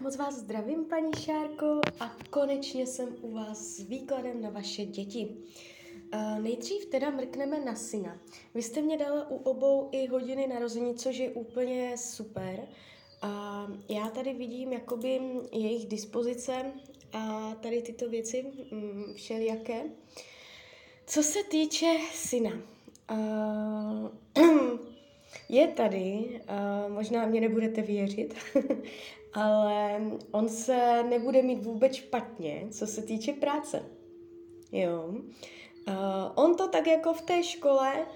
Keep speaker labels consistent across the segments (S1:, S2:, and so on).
S1: Moc vás zdravím, paní Šárko, a konečně jsem u vás s výkladem na vaše děti. Uh, nejdřív teda mrkneme na syna. Vy jste mě dala u obou i hodiny narození, což je úplně super. A já tady vidím jakoby jejich dispozice a tady tyto věci mm, všelijaké. Co se týče syna, uh, je tady, uh, možná mě nebudete věřit, ale on se nebude mít vůbec špatně, co se týče práce. Jo. Uh, on to tak jako v té škole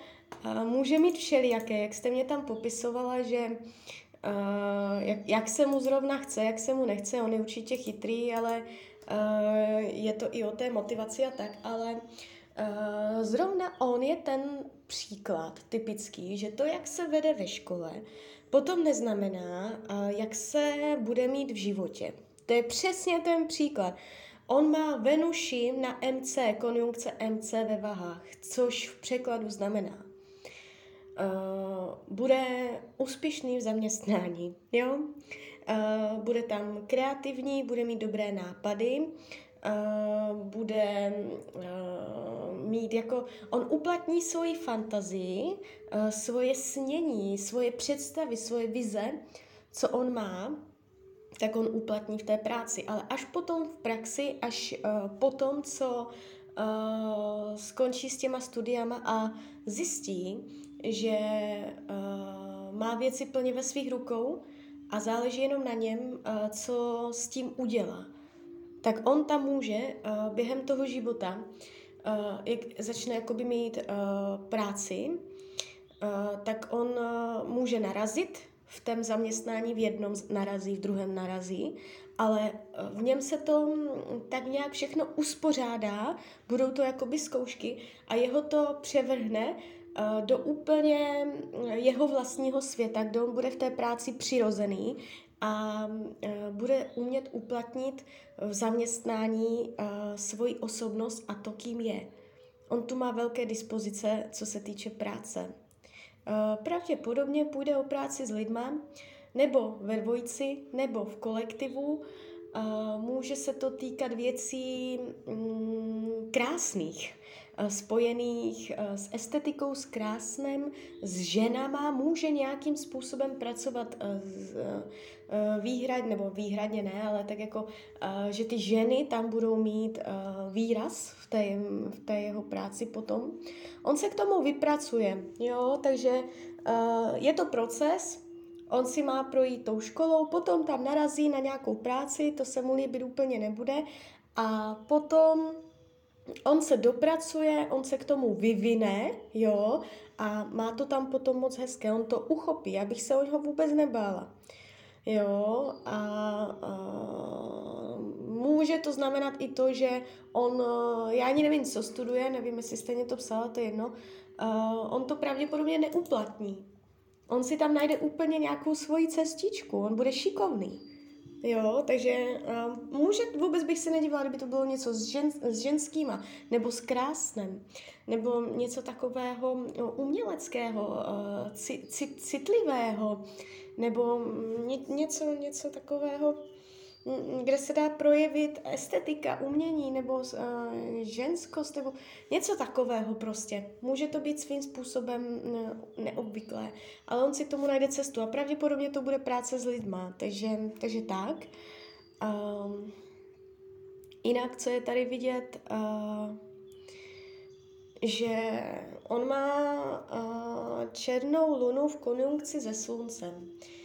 S1: uh, může mít všelijaké, jak jste mě tam popisovala, že uh, jak, jak se mu zrovna chce, jak se mu nechce, on je určitě chytrý, ale uh, je to i o té motivaci a tak, ale uh, zrovna on je ten příklad typický, že to, jak se vede ve škole, potom neznamená, jak se bude mít v životě. To je přesně ten příklad. On má Venuši na MC, konjunkce MC ve vahách, což v překladu znamená, uh, bude úspěšný v zaměstnání, jo? Uh, bude tam kreativní, bude mít dobré nápady, uh, bude uh, mít jako, on uplatní svoji fantazii, uh, svoje snění, svoje představy, svoje vize, co on má, tak on uplatní v té práci. Ale až potom v praxi, až uh, potom, co uh, skončí s těma studiama a zjistí, že uh, má věci plně ve svých rukou a záleží jenom na něm, uh, co s tím udělá tak on tam může uh, během toho života, uh, jak začne jakoby mít uh, práci, uh, tak on uh, může narazit v tom zaměstnání, v jednom narazí, v druhém narazí, ale v něm se to tak nějak všechno uspořádá, budou to jakoby zkoušky a jeho to převrhne do úplně jeho vlastního světa, kde on bude v té práci přirozený a e, bude umět uplatnit v zaměstnání e, svoji osobnost a to, kým je. On tu má velké dispozice, co se týče práce. E, pravděpodobně půjde o práci s lidma, nebo ve dvojici, nebo v kolektivu. Může se to týkat věcí mm, krásných, spojených eh, s estetikou, s krásnem, s ženama, může nějakým způsobem pracovat eh, s výhrad, nebo výhradně ne, ale tak jako, že ty ženy tam budou mít výraz v té, v té jeho práci potom. On se k tomu vypracuje, jo, takže je to proces, On si má projít tou školou, potom tam narazí na nějakou práci, to se mu líbit úplně nebude. A potom on se dopracuje, on se k tomu vyvine, jo, a má to tam potom moc hezké, on to uchopí, abych se o něho vůbec nebála. Jo, a, a může to znamenat i to, že on, já ani nevím, co studuje, nevím, jestli stejně to psala, to je jedno, uh, on to pravděpodobně neuplatní. On si tam najde úplně nějakou svoji cestičku, on bude šikovný. Jo, takže uh, může, vůbec bych se nedívala, kdyby to bylo něco s, žen, s ženskýma, nebo s krásnem, nebo něco takového no, uměleckého, uh, cit, citlivého, nebo ně, něco, něco takového, kde se dá projevit estetika, umění nebo uh, ženskost nebo něco takového prostě. Může to být svým způsobem neobvyklé, ale on si tomu najde cestu a pravděpodobně to bude práce s lidma, takže, takže tak. Um, jinak, co je tady vidět, uh, že on má uh, černou lunu v konjunkci se sluncem. Uh,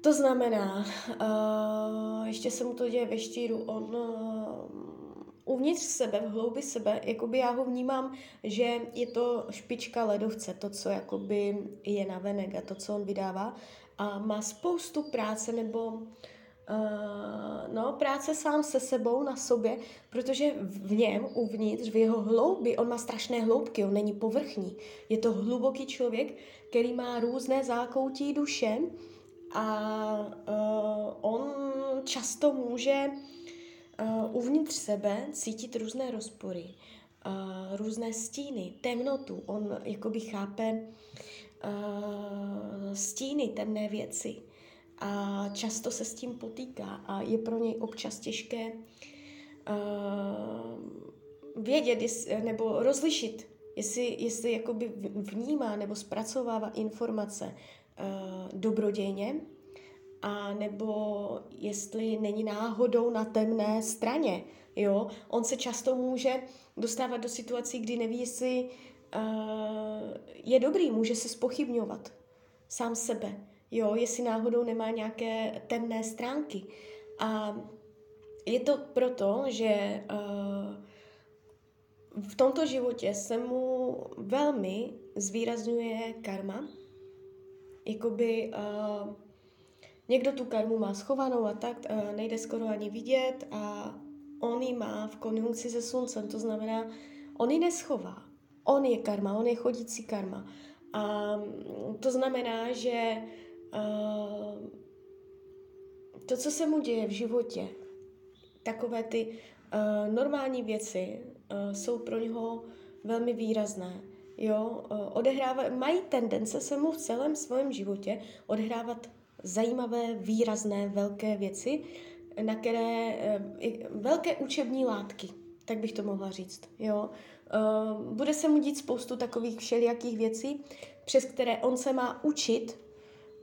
S1: to znamená, uh, ještě se mu to děje ve štíru, on uh, uvnitř sebe, v hloubi sebe, jakoby já ho vnímám, že je to špička ledovce, to, co jakoby je na venek a to, co on vydává a má spoustu práce nebo Uh, no, práce sám se sebou na sobě, protože v něm, uvnitř, v jeho hloubi, on má strašné hloubky, on není povrchní. Je to hluboký člověk, který má různé zákoutí duše, a uh, on často může uh, uvnitř sebe cítit různé rozpory, uh, různé stíny, temnotu. On jakoby chápe uh, stíny, temné věci. a často se s tím potýká a je pro něj občas těžké uh, vědět nebo rozlišit, jestli, jestli jakoby vnímá nebo zpracovává informace uh, dobrodějně, a nebo jestli není náhodou na temné straně. Jo? On se často může dostávat do situací, kdy neví, jestli uh, je dobrý, může se spochybňovat sám sebe, jo? jestli náhodou nemá nějaké temné stránky. A je to proto, že uh, v tomto životě se mu velmi zvýrazňuje karma, jakoby uh, Někdo tu karmu má schovanou a tak a nejde skoro ani vidět a on ji má v konjunkci se sluncem, to znamená, on ji neschová. On je karma, on je chodící karma. A to znamená, že uh, to, co se mu děje v životě, takové ty uh, normální věci uh, jsou pro něho velmi výrazné. Jo, odehrává, mají tendence se mu v celém svém životě odehrávat zajímavé, výrazné, velké věci, na které, eh, velké učební látky, tak bych to mohla říct. Jo? Bude se mu dít spoustu takových všelijakých věcí, přes které on se má učit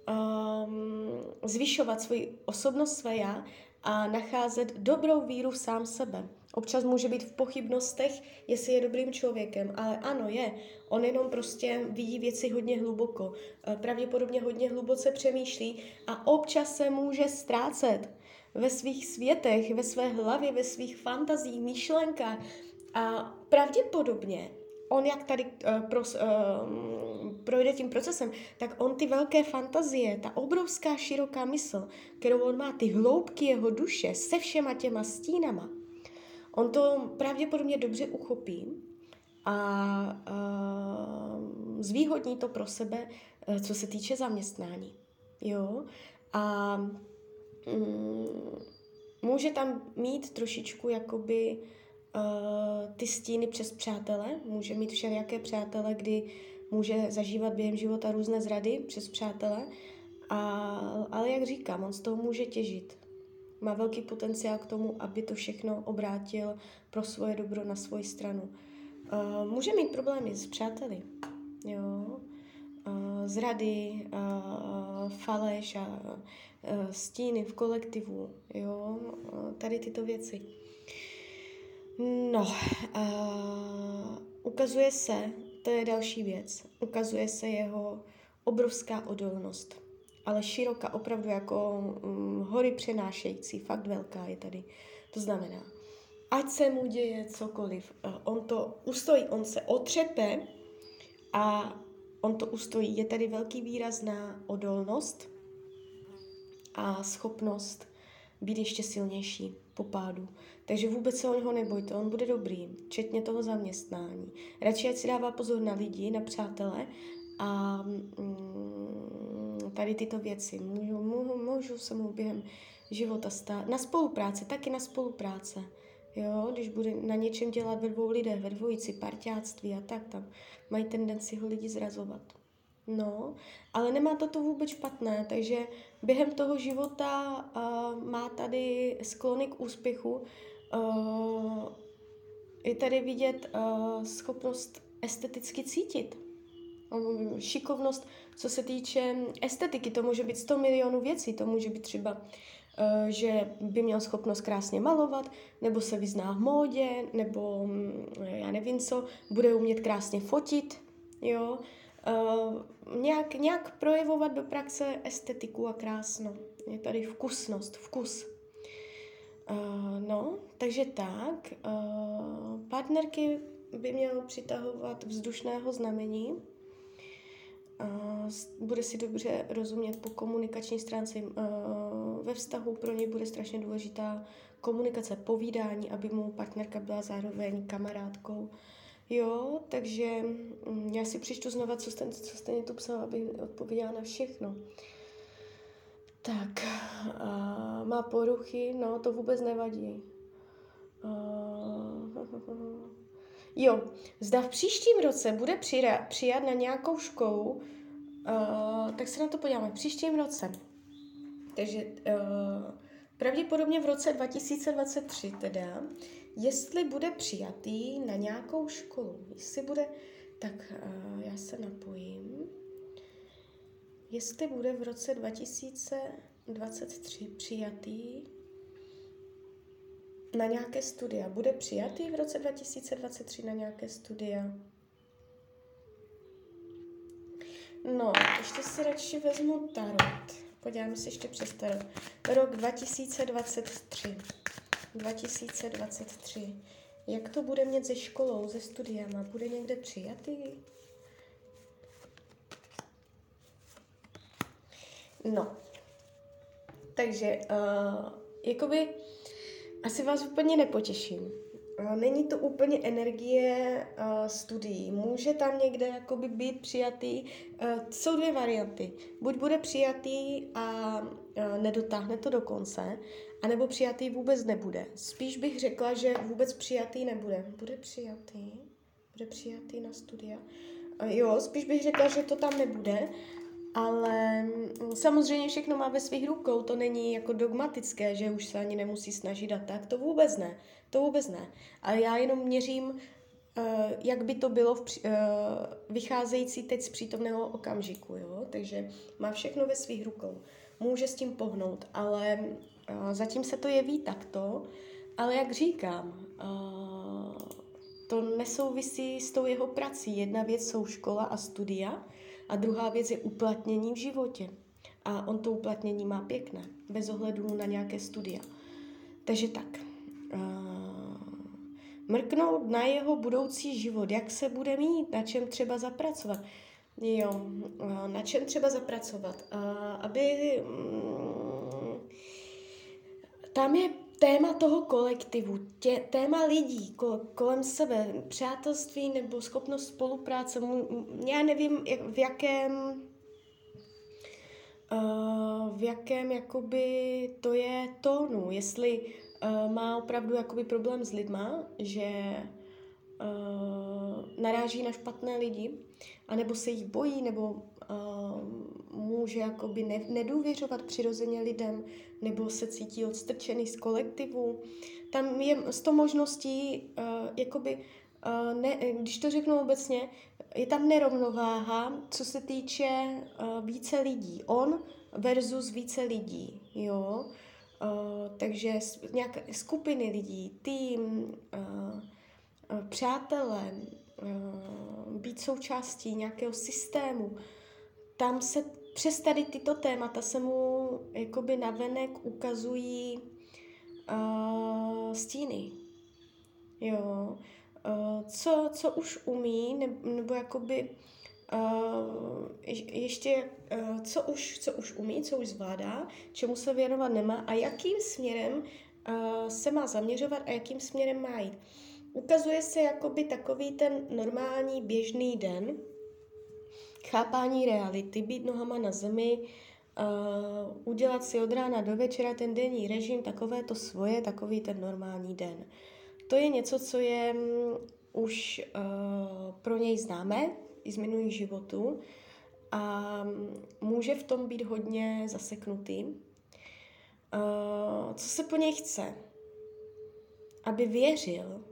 S1: um, zvyšovat svoji osobnost, své já a nacházet dobrou víru v sám sebe. Občas může být v pochybnostech, jestli je dobrým člověkem, ale ano, je. On jenom prostě vidí věci hodně hluboko, eh, pravděpodobně hodně hluboce přemýšlí a občas se může ztrácet ve svých světech, ve své hlavě, ve svých fantazích, myšlenkách a pravděpodobně on jak tady uh, pros, uh, projde tím procesem, tak on ty velké fantazie, ta obrovská široká mysl, kterou on má, ty hloubky jeho duše se všema těma stínama, on to pravděpodobně dobře uchopí a uh, zvýhodní to pro sebe, uh, co se týče zaměstnání. Jo? A um, může tam mít trošičku jakoby uh, ty stíny přes přátele, může mít všelijaké přátele, kdy může zažívat během života různé zrady přes přátele, a, ale jak říkám, on z toho může těžit. Má velký potenciál k tomu, aby to všechno obrátil pro svoje dobro na svoji stranu. Uh, může mít problémy s přáteli, jo, uh, zrady, faleš a stíny v kolektivu, jo, tady tyto věci. No, uh, ukazuje se, to je další věc, ukazuje se jeho obrovská odolnost, ale široká, opravdu jako um, hory přenášející, fakt velká je tady. To znamená, ať se mu děje cokoliv, on to ustojí, on se otřepe a on to ustojí. Je tady velký výrazná odolnost a schopnost být ještě silnější po pádu. Takže vůbec se o něho nebojte, on bude dobrý, včetně toho zaměstnání. Radši ať si dává pozor na lidi, na přátele a mm, tady tyto věci. Můžu, můžu, můžu se mu během života stát. Na spolupráce, taky na spolupráce. Jo, když bude na něčem dělat ve dvou lidech, ve dvojici, parťáctví a tak, tam mají tendenci ho lidi zrazovat. No, ale nemá to to vůbec špatné, takže během toho života uh, má tady sklony k úspěchu. Uh, je tady vidět uh, schopnost esteticky cítit. Um, šikovnost, co se týče estetiky, to může být 100 milionů věcí, to může být třeba že by měl schopnost krásně malovat, nebo se vyzná v módě, nebo um, já nevím co, bude umět krásně fotit, jo, uh, nějak, nějak projevovat do praxe estetiku a krásno. Je tady vkusnost, vkus. Uh, no, takže tak. Uh, partnerky by mělo přitahovat vzdušného znamení. Uh, bude si dobře rozumět po komunikační stránce. Uh, ve vztahu pro ně bude strašně důležitá komunikace, povídání, aby mu partnerka byla zároveň kamarádkou. Jo, takže mm, já si přečtu znova, co jste, co jste mě tu psal, abych odpověděla na všechno. Tak, a má poruchy, no to vůbec nevadí. A, jo, zda v příštím roce bude přijat na nějakou školu, a, tak se na to podíváme. V příštím roce takže uh, pravděpodobně v roce 2023 teda, jestli bude přijatý na nějakou školu, jestli bude, tak uh, já se napojím, jestli bude v roce 2023 přijatý na nějaké studia. Bude přijatý v roce 2023 na nějaké studia? No, ještě si radši vezmu tarot. Podíváme se ještě přes tarot. Rok 2023. 2023. Jak to bude mít se školou, se studiama? Bude někde přijatý? No. Takže, uh, jakoby, asi vás úplně nepotěším. Není to úplně energie uh, studií. Může tam někde jakoby být přijatý. Uh, jsou dvě varianty. Buď bude přijatý a uh, nedotáhne to do konce, anebo přijatý vůbec nebude. Spíš bych řekla, že vůbec přijatý nebude. Bude přijatý? Bude přijatý na studia? Uh, jo, spíš bych řekla, že to tam nebude. Ale mm, samozřejmě všechno má ve svých rukou, to není jako dogmatické, že už se ani nemusí snažit a tak, to vůbec ne, to vůbec ne. Ale já jenom měřím, eh, jak by to bylo v, eh, vycházející teď z přítomného okamžiku, jo? takže má všechno ve svých rukou. Může s tím pohnout, ale eh, zatím se to jeví takto, ale jak říkám, to nesouvisí s tou jeho prací. Jedna věc jsou škola a studia, a druhá věc je uplatnění v životě. A on to uplatnění má pěkné, bez ohledu na nějaké studia. Takže tak. Uh, mrknout na jeho budoucí život, jak se bude mít, na čem třeba zapracovat. Jo, na čem třeba zapracovat. Aby um, tam je téma toho kolektivu, tě, téma lidí kol, kolem sebe, přátelství nebo schopnost spolupráce, já nevím, v jakém v jakém jakoby to je tónu, jestli má opravdu jakoby problém s lidma, že uh, naráží na špatné lidi, anebo se jich bojí, nebo uh, může jakoby ne, nedůvěřovat přirozeně lidem, nebo se cítí odstrčený z kolektivu. Tam je sto možností, uh, jakoby, uh, ne, když to řeknu obecně, je tam nerovnováha, co se týče uh, více lidí. On versus více lidí, jo. Uh, takže nějaké skupiny lidí, tým, uh, přátelé, uh, být součástí nějakého systému, tam se přes tady tyto témata se mu jakoby navenek ukazují uh, stíny. Jo. Uh, co, co už umí, nebo, nebo jakoby uh, ještě uh, co, už, co už umí, co už zvládá, čemu se věnovat nemá a jakým směrem uh, se má zaměřovat a jakým směrem má jít. Ukazuje se jakoby takový ten normální běžný den, chápání reality, být nohama na zemi, uh, udělat si od rána do večera ten denní režim, takové to svoje, takový ten normální den. To je něco, co je um, už uh, pro něj známé i z minulých životů a um, může v tom být hodně zaseknutý. Uh, co se po něj chce? Aby věřil,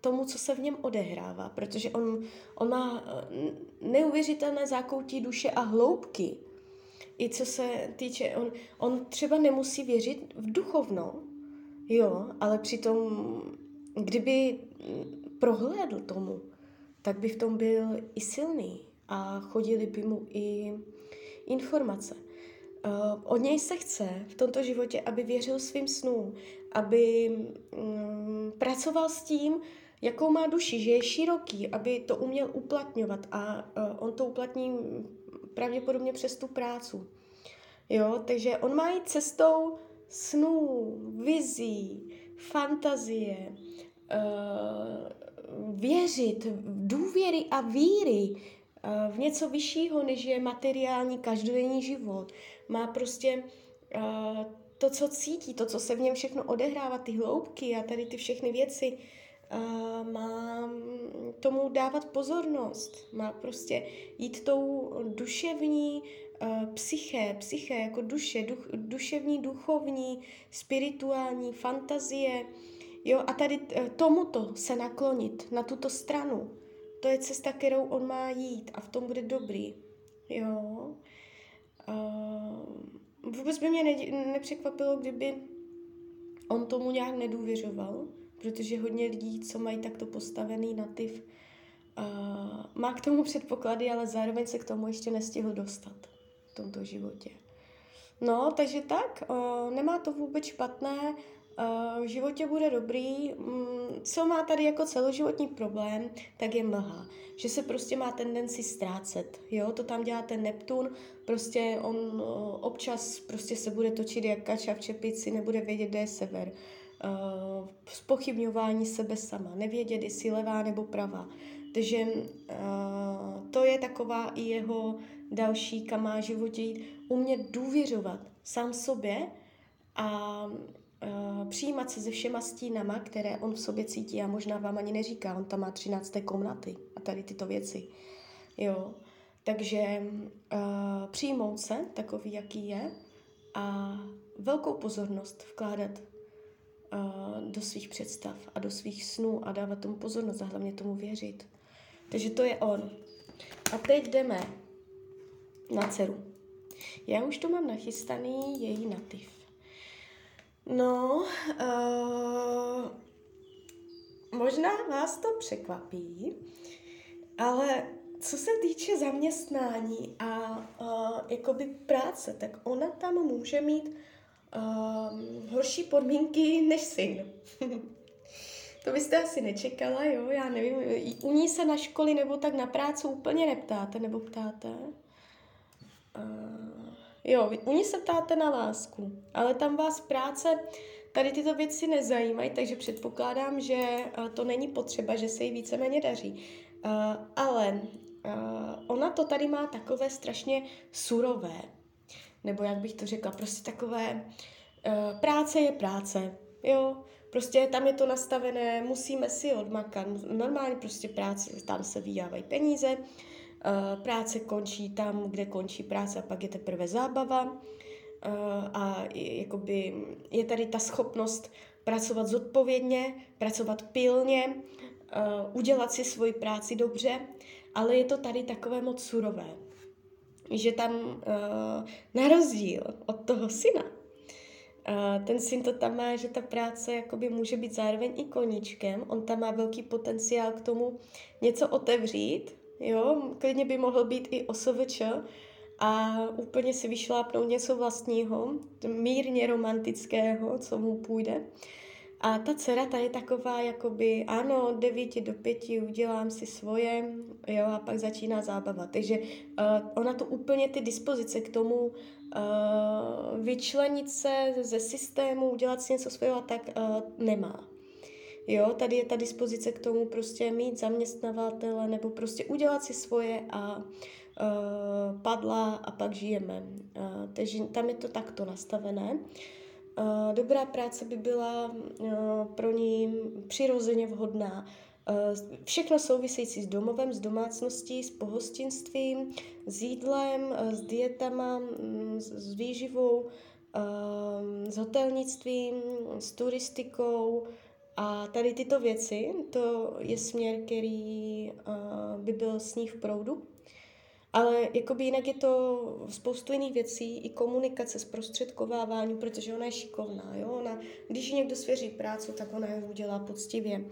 S1: tomu, co se v něm odehrává, protože on, on má eh, neuvěřitelné zákoutí duše a hloubky. I co se týče, on, on třeba nemusí věřit v duchovno, jo, ale přitom, kdyby prohlédl tomu, tak by v tom byl i silný a chodili by mu i informace. Uh, od něj se chce v tomto životě, aby věřil svým snům, aby um, pracoval s tím, jakou má duši, že je široký, aby to uměl uplatňovat a uh, on to uplatní pravděpodobně přes tu prácu. Jo, takže on má jít cestou snů, vizí, fantazie, uh, věřit, důvěry a víry v něco vyššího, než je materiální každodenní život. Má prostě to, co cítí, to, co se v něm všechno odehrává, ty hloubky a tady ty všechny věci, má tomu dávat pozornost, má prostě jít tou duševní psyché, psyché jako duše, duch, duševní, duchovní, spirituální, fantazie, jo, a tady uh, tomuto se naklonit, na tuto stranu, to je cesta, kterou on má jít a v tom bude dobrý, jo. Uh, vůbec by mě ne, nepřekvapilo, kdyby on tomu nějak nedůvěřoval, protože hodně lidí, co mají takto postavený nativ, uh, má k tomu předpoklady, ale zároveň se k tomu ještě nestihl dostat v tomto životě. No, takže tak, uh, nemá to vůbec špatné, v životě bude dobrý. Um, co má tady jako celoživotní problém, tak je mlha. Že se prostě má tendenci ztrácet, jo, to tam dělá ten Neptun, prostě on uh, občas prostě se bude točit jak kača v čepici, nebude vědět, kde je sever. Uh, spochybňování sebe sama, nevědět, jestli levá nebo pravá. Takže to je taková i jeho další, kam má životě jít, umět důvěřovat sám sobě a uh, přijímat se se všema stínama, které on v sobě cítí a možná vám ani neříká, on tam má 13. komnaty a tady tyto věci. Jo. Takže uh, přijmout se takový, jaký je a velkou pozornost vkládat uh, do svých představ a do svých snů a dávat tomu pozornost a hlavně tomu věřit. Takže to je on. A teď jdeme na dceru. Já už to mám nachystaný její nativ. No, uh, možná vás to překvapí, ale co se týče zaměstnání a uh, jakoby práce, tak ona tam může mít uh, horší podmínky než syn. To byste asi nečekala, jo? Já nevím, u ní se na školy nebo tak na práci úplně neptáte, nebo ptáte? Uh, jo, u ní se ptáte na lásku, ale tam vás práce, tady tyto věci nezajímají, takže předpokládám, že uh, to není potřeba, že se jí víceméně daří. Uh, ale uh, ona to tady má takové strašně surové, nebo jak bych to řekla, prostě takové, práce je práce, jo, Prostě tam je to nastavené, musíme si odmakat. Normálně prostě práce, tam se vydávají peníze, práce končí tam, kde končí práce a pak je teprve zábava. Uh, a jakoby je tady ta schopnost pracovat zodpovědně, pracovat pilně, uh, udělat si svoji práci dobře, ale je to tady takové moc surové, že tam na rozdíl od toho syna, ten syn to tam má, že ta práce jakoby může být zároveň i koníčkem. On tam má velký potenciál k tomu něco otevřít, jo, klidně by mohl být i OSVČ a úplně si vyšlápnout něco vlastního, mírně romantického, co mu půjde. A ta dcera, ta je taková, jakoby, ano, od devíti do pěti udělám si svoje, jo, a pak začíná zábava. Takže uh, ona to úplně ty dispozice k tomu uh, vyčlenit se ze systému, udělat si něco svého tak uh, nemá. Jo, tady je ta dispozice k tomu prostě mít zaměstnavatele nebo prostě udělat si svoje a uh, padla a pak žijeme. Uh, takže tam je to takto nastavené. Uh, Dobrá práce by byla pro ní přirozeně vhodná. Všechno související s domovem, s domácností, s pohostinstvím, s jídlem, s dietama, s výživou, s hotelnictvím, s turistikou a tady tyto věci, to je směr, který by byl s ní v proudu. Ale jakoby jinak je to spoustu jiných věcí, i komunikace, zprostředkovávání, protože ona je šikovná. Jo? Ona, když někdo svěří práci, tak ona ji udělá poctivě.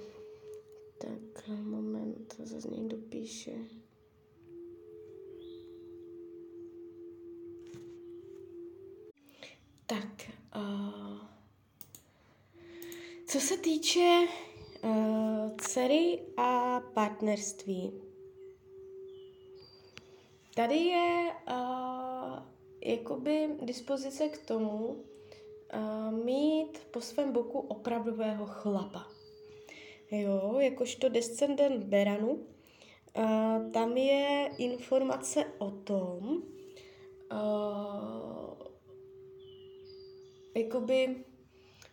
S1: Tak, moment, zase někdo píše. Se týče uh, dcery a partnerství, Tady je uh, jakoby dispozice k tomu uh, mít po svém boku opravdového chlapa. Jo, jakožto descendent Beranu, uh, tam je informace o tom, uh, jakoby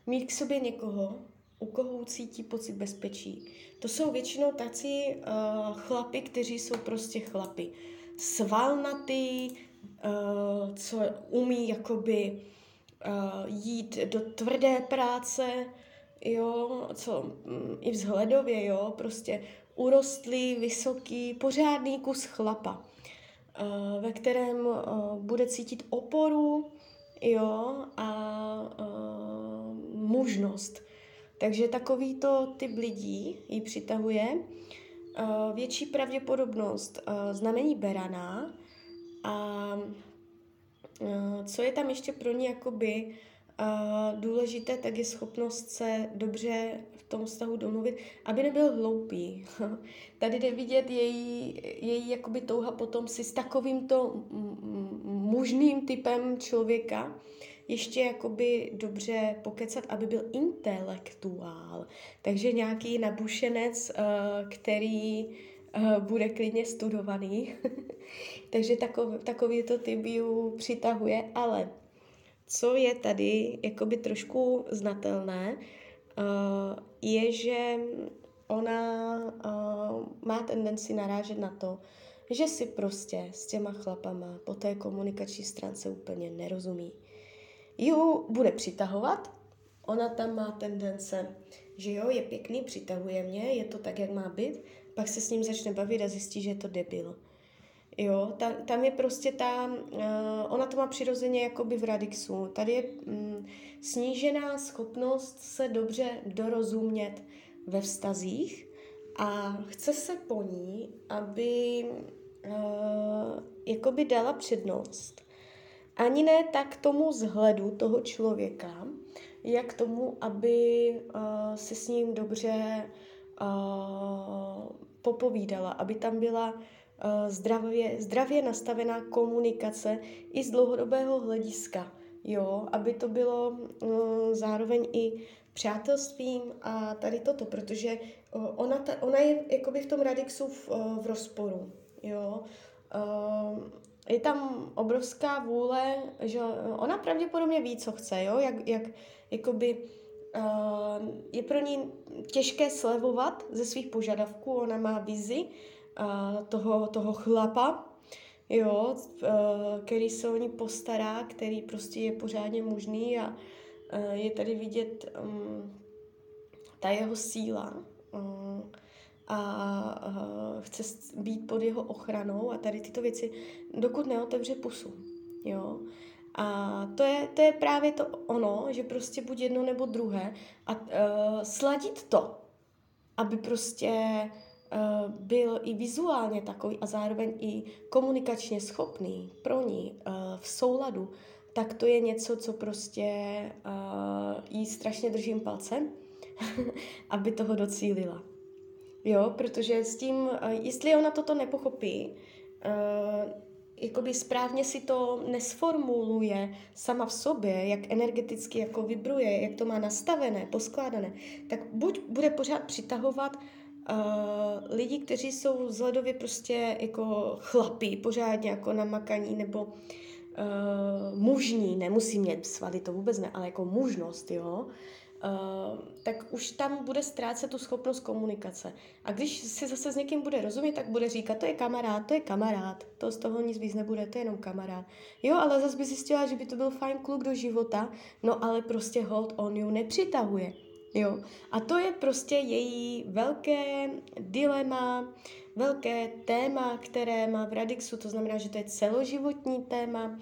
S1: mít k sobě někoho, u koho cítí pocit bezpečí. To jsou většinou tací uh, chlapy, kteří jsou prostě chlapy svalnatý, uh, co umí jakoby uh, jít do tvrdé práce, jo, co um, i vzhledově, jo, prostě urostlý, vysoký, pořádný kus chlapa, uh, ve kterém uh, bude cítit oporu, jo, a uh, mužnost. Takže takovýto typ lidí ji přitahuje. Uh, větší pravděpodobnost uh, znamení berana a uh, co je tam ještě pro ní jakoby uh, důležité, tak je schopnost se dobře v tom vztahu domluvit, aby nebyl hloupý. Tady jde vidět její, její jakoby touha potom si s takovýmto mužným typem člověka ještě jakoby dobře pokecat, aby byl intelektuál. Takže nějaký nabušenec, uh, který uh, bude klidně studovaný. Takže takový, takový to typ přitahuje, ale co je tady jakoby trošku znatelné, uh, je, že ona má tendenci narážet na to, že si prostě s těma chlapama po té komunikační stránce úplně nerozumí. Ju bude přitahovat, ona tam má tendence, že jo, je pěkný, přitahuje mě, je to tak, jak má být, pak se s ním začne bavit a zjistí, že je to debil. Jo, tam, tam je prostě ta, uh, ona to má přirozeně jakoby v radixu. Tady je um, snížená schopnost se dobře dorozumět ve vztazích a chce se po ní, aby uh, jakoby dala přednost. Ani ne tak tomu vzhledu toho člověka, jak tomu, aby uh, se s ním dobře uh, popovídala, aby tam byla uh, zdravě, zdravě nastavená komunikace i z dlouhodobého hlediska. Jo, aby to bylo uh, zároveň i přátelstvím a tady toto, protože uh, ona, ta, ona je jakoby v tom radixu v, uh, v rozporu. Jo. Uh, je tam obrovská vůle, že ona pravděpodobně ví, co chce, jo, jak, jak jakoby uh, je pro ní těžké slevovat ze svých požadavků, ona má vizi uh, toho, toho chlapa, jo, uh, který se o ní postará, který prostě je pořádně mužný a uh, je tady vidět um, ta jeho síla. Uh, a uh, chce být pod jeho ochranou a tady tyto věci, dokud neotevře pusu. Jo? A to je, to je právě to ono, že prostě buď jedno nebo druhé a uh, sladit to, aby prostě uh, byl i vizuálně takový a zároveň i komunikačně schopný pro ní uh, v souladu, tak to je něco, co prostě uh, jí strašně držím palcem, aby toho docílila. Jo, protože s tím, jestli ona toto nepochopí, uh, jakoby správně si to nesformuluje sama v sobě, jak energeticky jako vibruje, jak to má nastavené, poskládané, tak buď bude pořád přitahovat uh, lidi, kteří jsou vzhledově prostě jako chlapí, pořádně jako namakaní, nebo uh, mužní, nemusí mít svaly, to vůbec ne, ale jako mužnost, jo, tak už tam bude ztrácet tu schopnost komunikace. A když si zase s někým bude rozumět, tak bude říkat, to je kamarád, to je kamarád, to z toho nic víc nebude, to je jenom kamarád. Jo, ale zase by zjistila, že by to byl fajn kluk do života, no ale prostě hold on ju nepřitahuje. Jo. A to je prostě její velké dilema, velké téma, které má v Radixu, to znamená, že to je celoživotní téma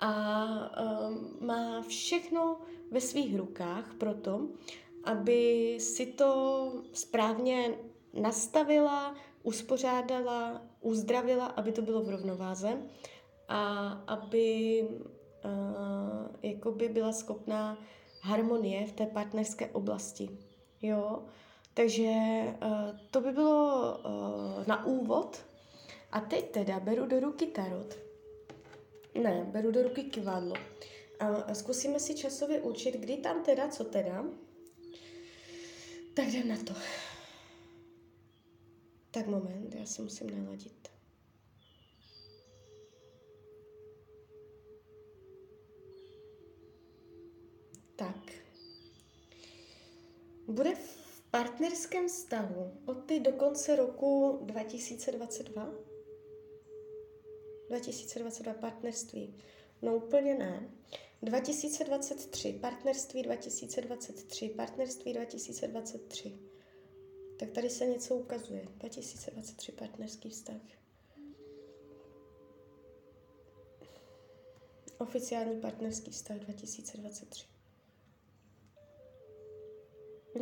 S1: a um, má všechno ve svých rukách proto, aby si to správně nastavila, uspořádala, uzdravila, aby to bylo v rovnováze a aby uh, jakoby byla schopná harmonie v té partnerské oblasti. Jo? Takže uh, to by bylo uh, na úvod. A teď teda beru do ruky tarot. Ne, beru do ruky kivadlo. A zkusíme si časově učit, kdy tam teda, co teda. Tak jdem na to. Tak moment, já se musím naladit. Tak. Bude v partnerském vztahu od ty do konce roku 2022? 2022 partnerství. No úplně ne. 2023, partnerství 2023, partnerství 2023. Tak tady se něco ukazuje. 2023 partnerský vztah. Oficiální partnerský vztah 2023.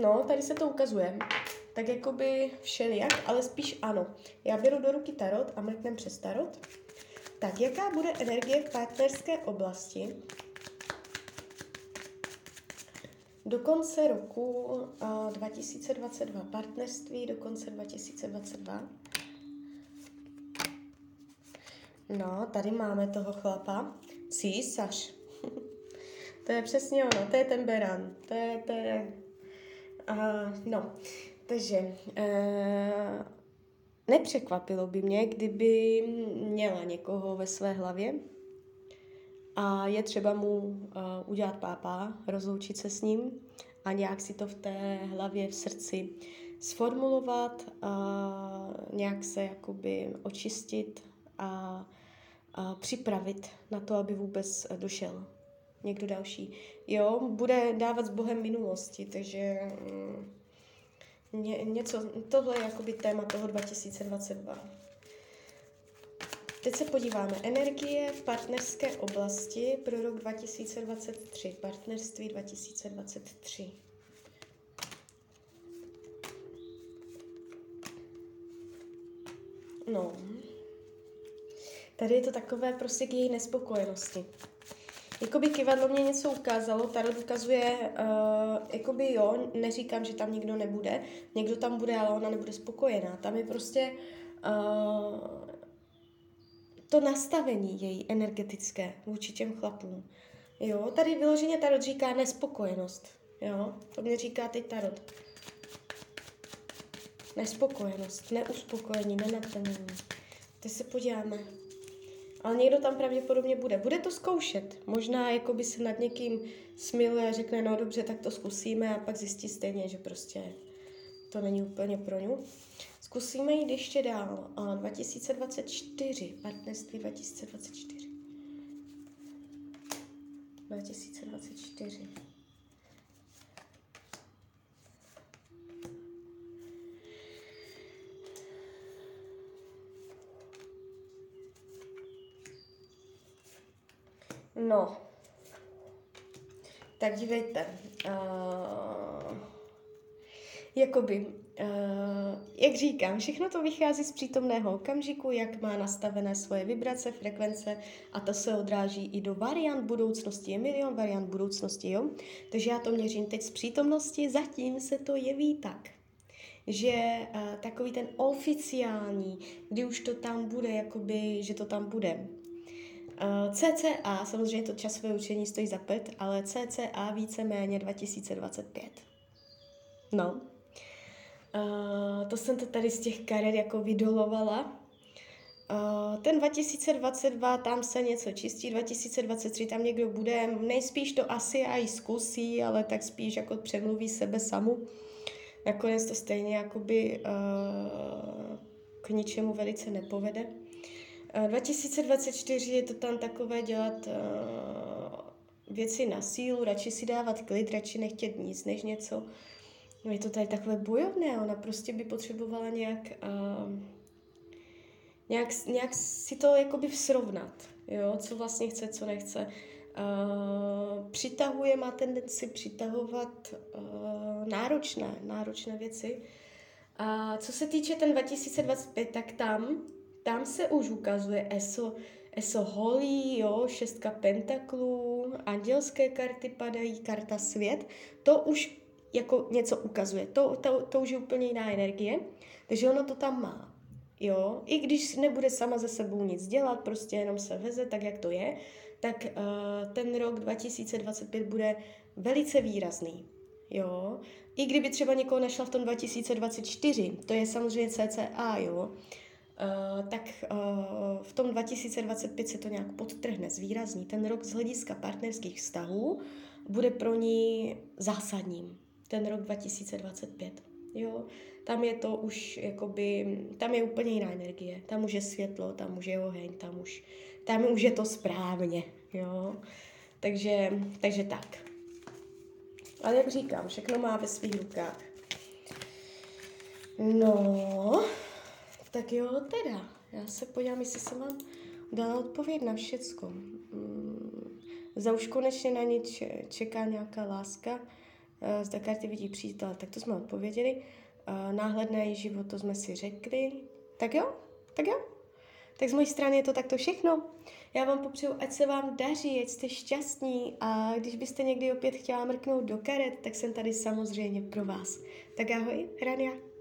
S1: No, tady se to ukazuje. Tak jakoby všelijak, ale spíš ano. Já beru do ruky tarot a mrknem přes tarot. Tak, jaká bude energie v partnerské oblasti do konce roku uh, 2022? Partnerství do konce 2022. No, tady máme toho chlapa. Císař. to je přesně ono, to je ten beran. To je, to je... Uh, no, takže... Uh, nepřekvapilo by mě, kdyby měla někoho ve své hlavě a je třeba mu uh, udělat pápa, rozloučit se s ním a nějak si to v té hlavě, v srdci sformulovat, a nějak se jakoby očistit a, a připravit na to, aby vůbec došel někdo další. Jo, bude dávat s Bohem minulosti, takže mm, ně, něco, tohle je jakoby téma toho 2022. Teď se podíváme. Energie v partnerské oblasti pro rok 2023. Partnerství 2023. No. Tady je to takové prostě k její nespokojenosti. Jakoby kivadlo mě něco ukázalo, Tarot ukazuje, uh, jakoby jo, neříkám, že tam nikdo nebude, někdo tam bude, ale ona nebude spokojená. Tam je prostě uh, to nastavení její energetické vůči těm chlapům. Jo, tady vyloženě Tarot říká nespokojenost. Jo, to mě říká teď Tarot. Nespokojenost, neuspokojení, nenaplnění. Teď se podíváme. Ale někdo tam pravděpodobně bude. Bude to zkoušet. Možná jako by se nad někým smiluje a řekne, no dobře, tak to zkusíme a pak zjistí stejně, že prostě to není úplně pro ňu. Zkusíme jít ještě dál. 2024, partnerství 2024. 2024. No, tak dívejte. Uh, jakoby, jak říkám, všechno to vychází z přítomného okamžiku, jak má nastavené svoje vibrace, frekvence a to se odráží i do variant budoucnosti. Je milion variant budoucnosti, jo? Takže já to měřím teď z přítomnosti, zatím se to jeví tak, že uh, takový ten oficiální, kdy už to tam bude, jakoby, že to tam bude, Uh, CCA, samozřejmě to časové učení stojí za pět, ale CCA víceméně 2025. No. To jsem to tady z těch karet jako vydolovala. Ten 2022, tam se něco čistí, 2023 tam někdo bude, nejspíš to asi i zkusí, ale tak spíš jako přemluví sebe samu. Nakonec to stejně jakoby uh, k ničemu velice nepovede. 2024 je to tam takové dělat uh, věci na sílu, radši si dávat klid, radši nechtět nic než něco. No je to tady takové bojovné, ona prostě by potřebovala nějak, uh, nějak, nějak si to jakoby srovnat, jo, co vlastně chce, co nechce. Uh, přitahuje, má tendenci přitahovat uh, náročné, náročné věci. A co se týče ten 2025, tak tam tam se už ukazuje ESO, ESO holí, jo, šestka pentaklů, andělské karty padají, karta svět, to už jako něco ukazuje, to, to, to už je úplně jiná energie, takže ono to tam má. Jo, i když nebude sama ze sebou nic dělat, prostě jenom se veze tak, jak to je, tak uh, ten rok 2025 bude velice výrazný. Jo, i kdyby třeba někoho našla v tom 2024, to je samozřejmě CCA, jo, Uh, tak uh, v tom 2025 se to nějak podtrhne, zvýrazní. Ten rok z hlediska partnerských vztahů bude pro ní zásadním. Ten rok 2025. jo. Tam je to už, jakoby, tam je úplně jiná energie. Tam už je světlo, tam už je oheň, tam už, tam už je to správně, jo. Takže, takže tak. Ale jak říkám, všechno má ve svých rukách. No, tak jo, teda. Já se podívám, jestli jsem vám dala odpověď na všecko. Mm, za už konečně na ně čeká nějaká láska. Eh, zda karty vidí přítel, tak to jsme odpověděli. Eh, náhled na její život, to jsme si řekli. Tak jo, tak jo. Tak z mojí strany je to takto všechno. Já vám popřeju, ať se vám daří, ať jste šťastní a když byste někdy opět chtěla mrknout do karet, tak jsem tady samozřejmě pro vás. Tak ahoj, Rania.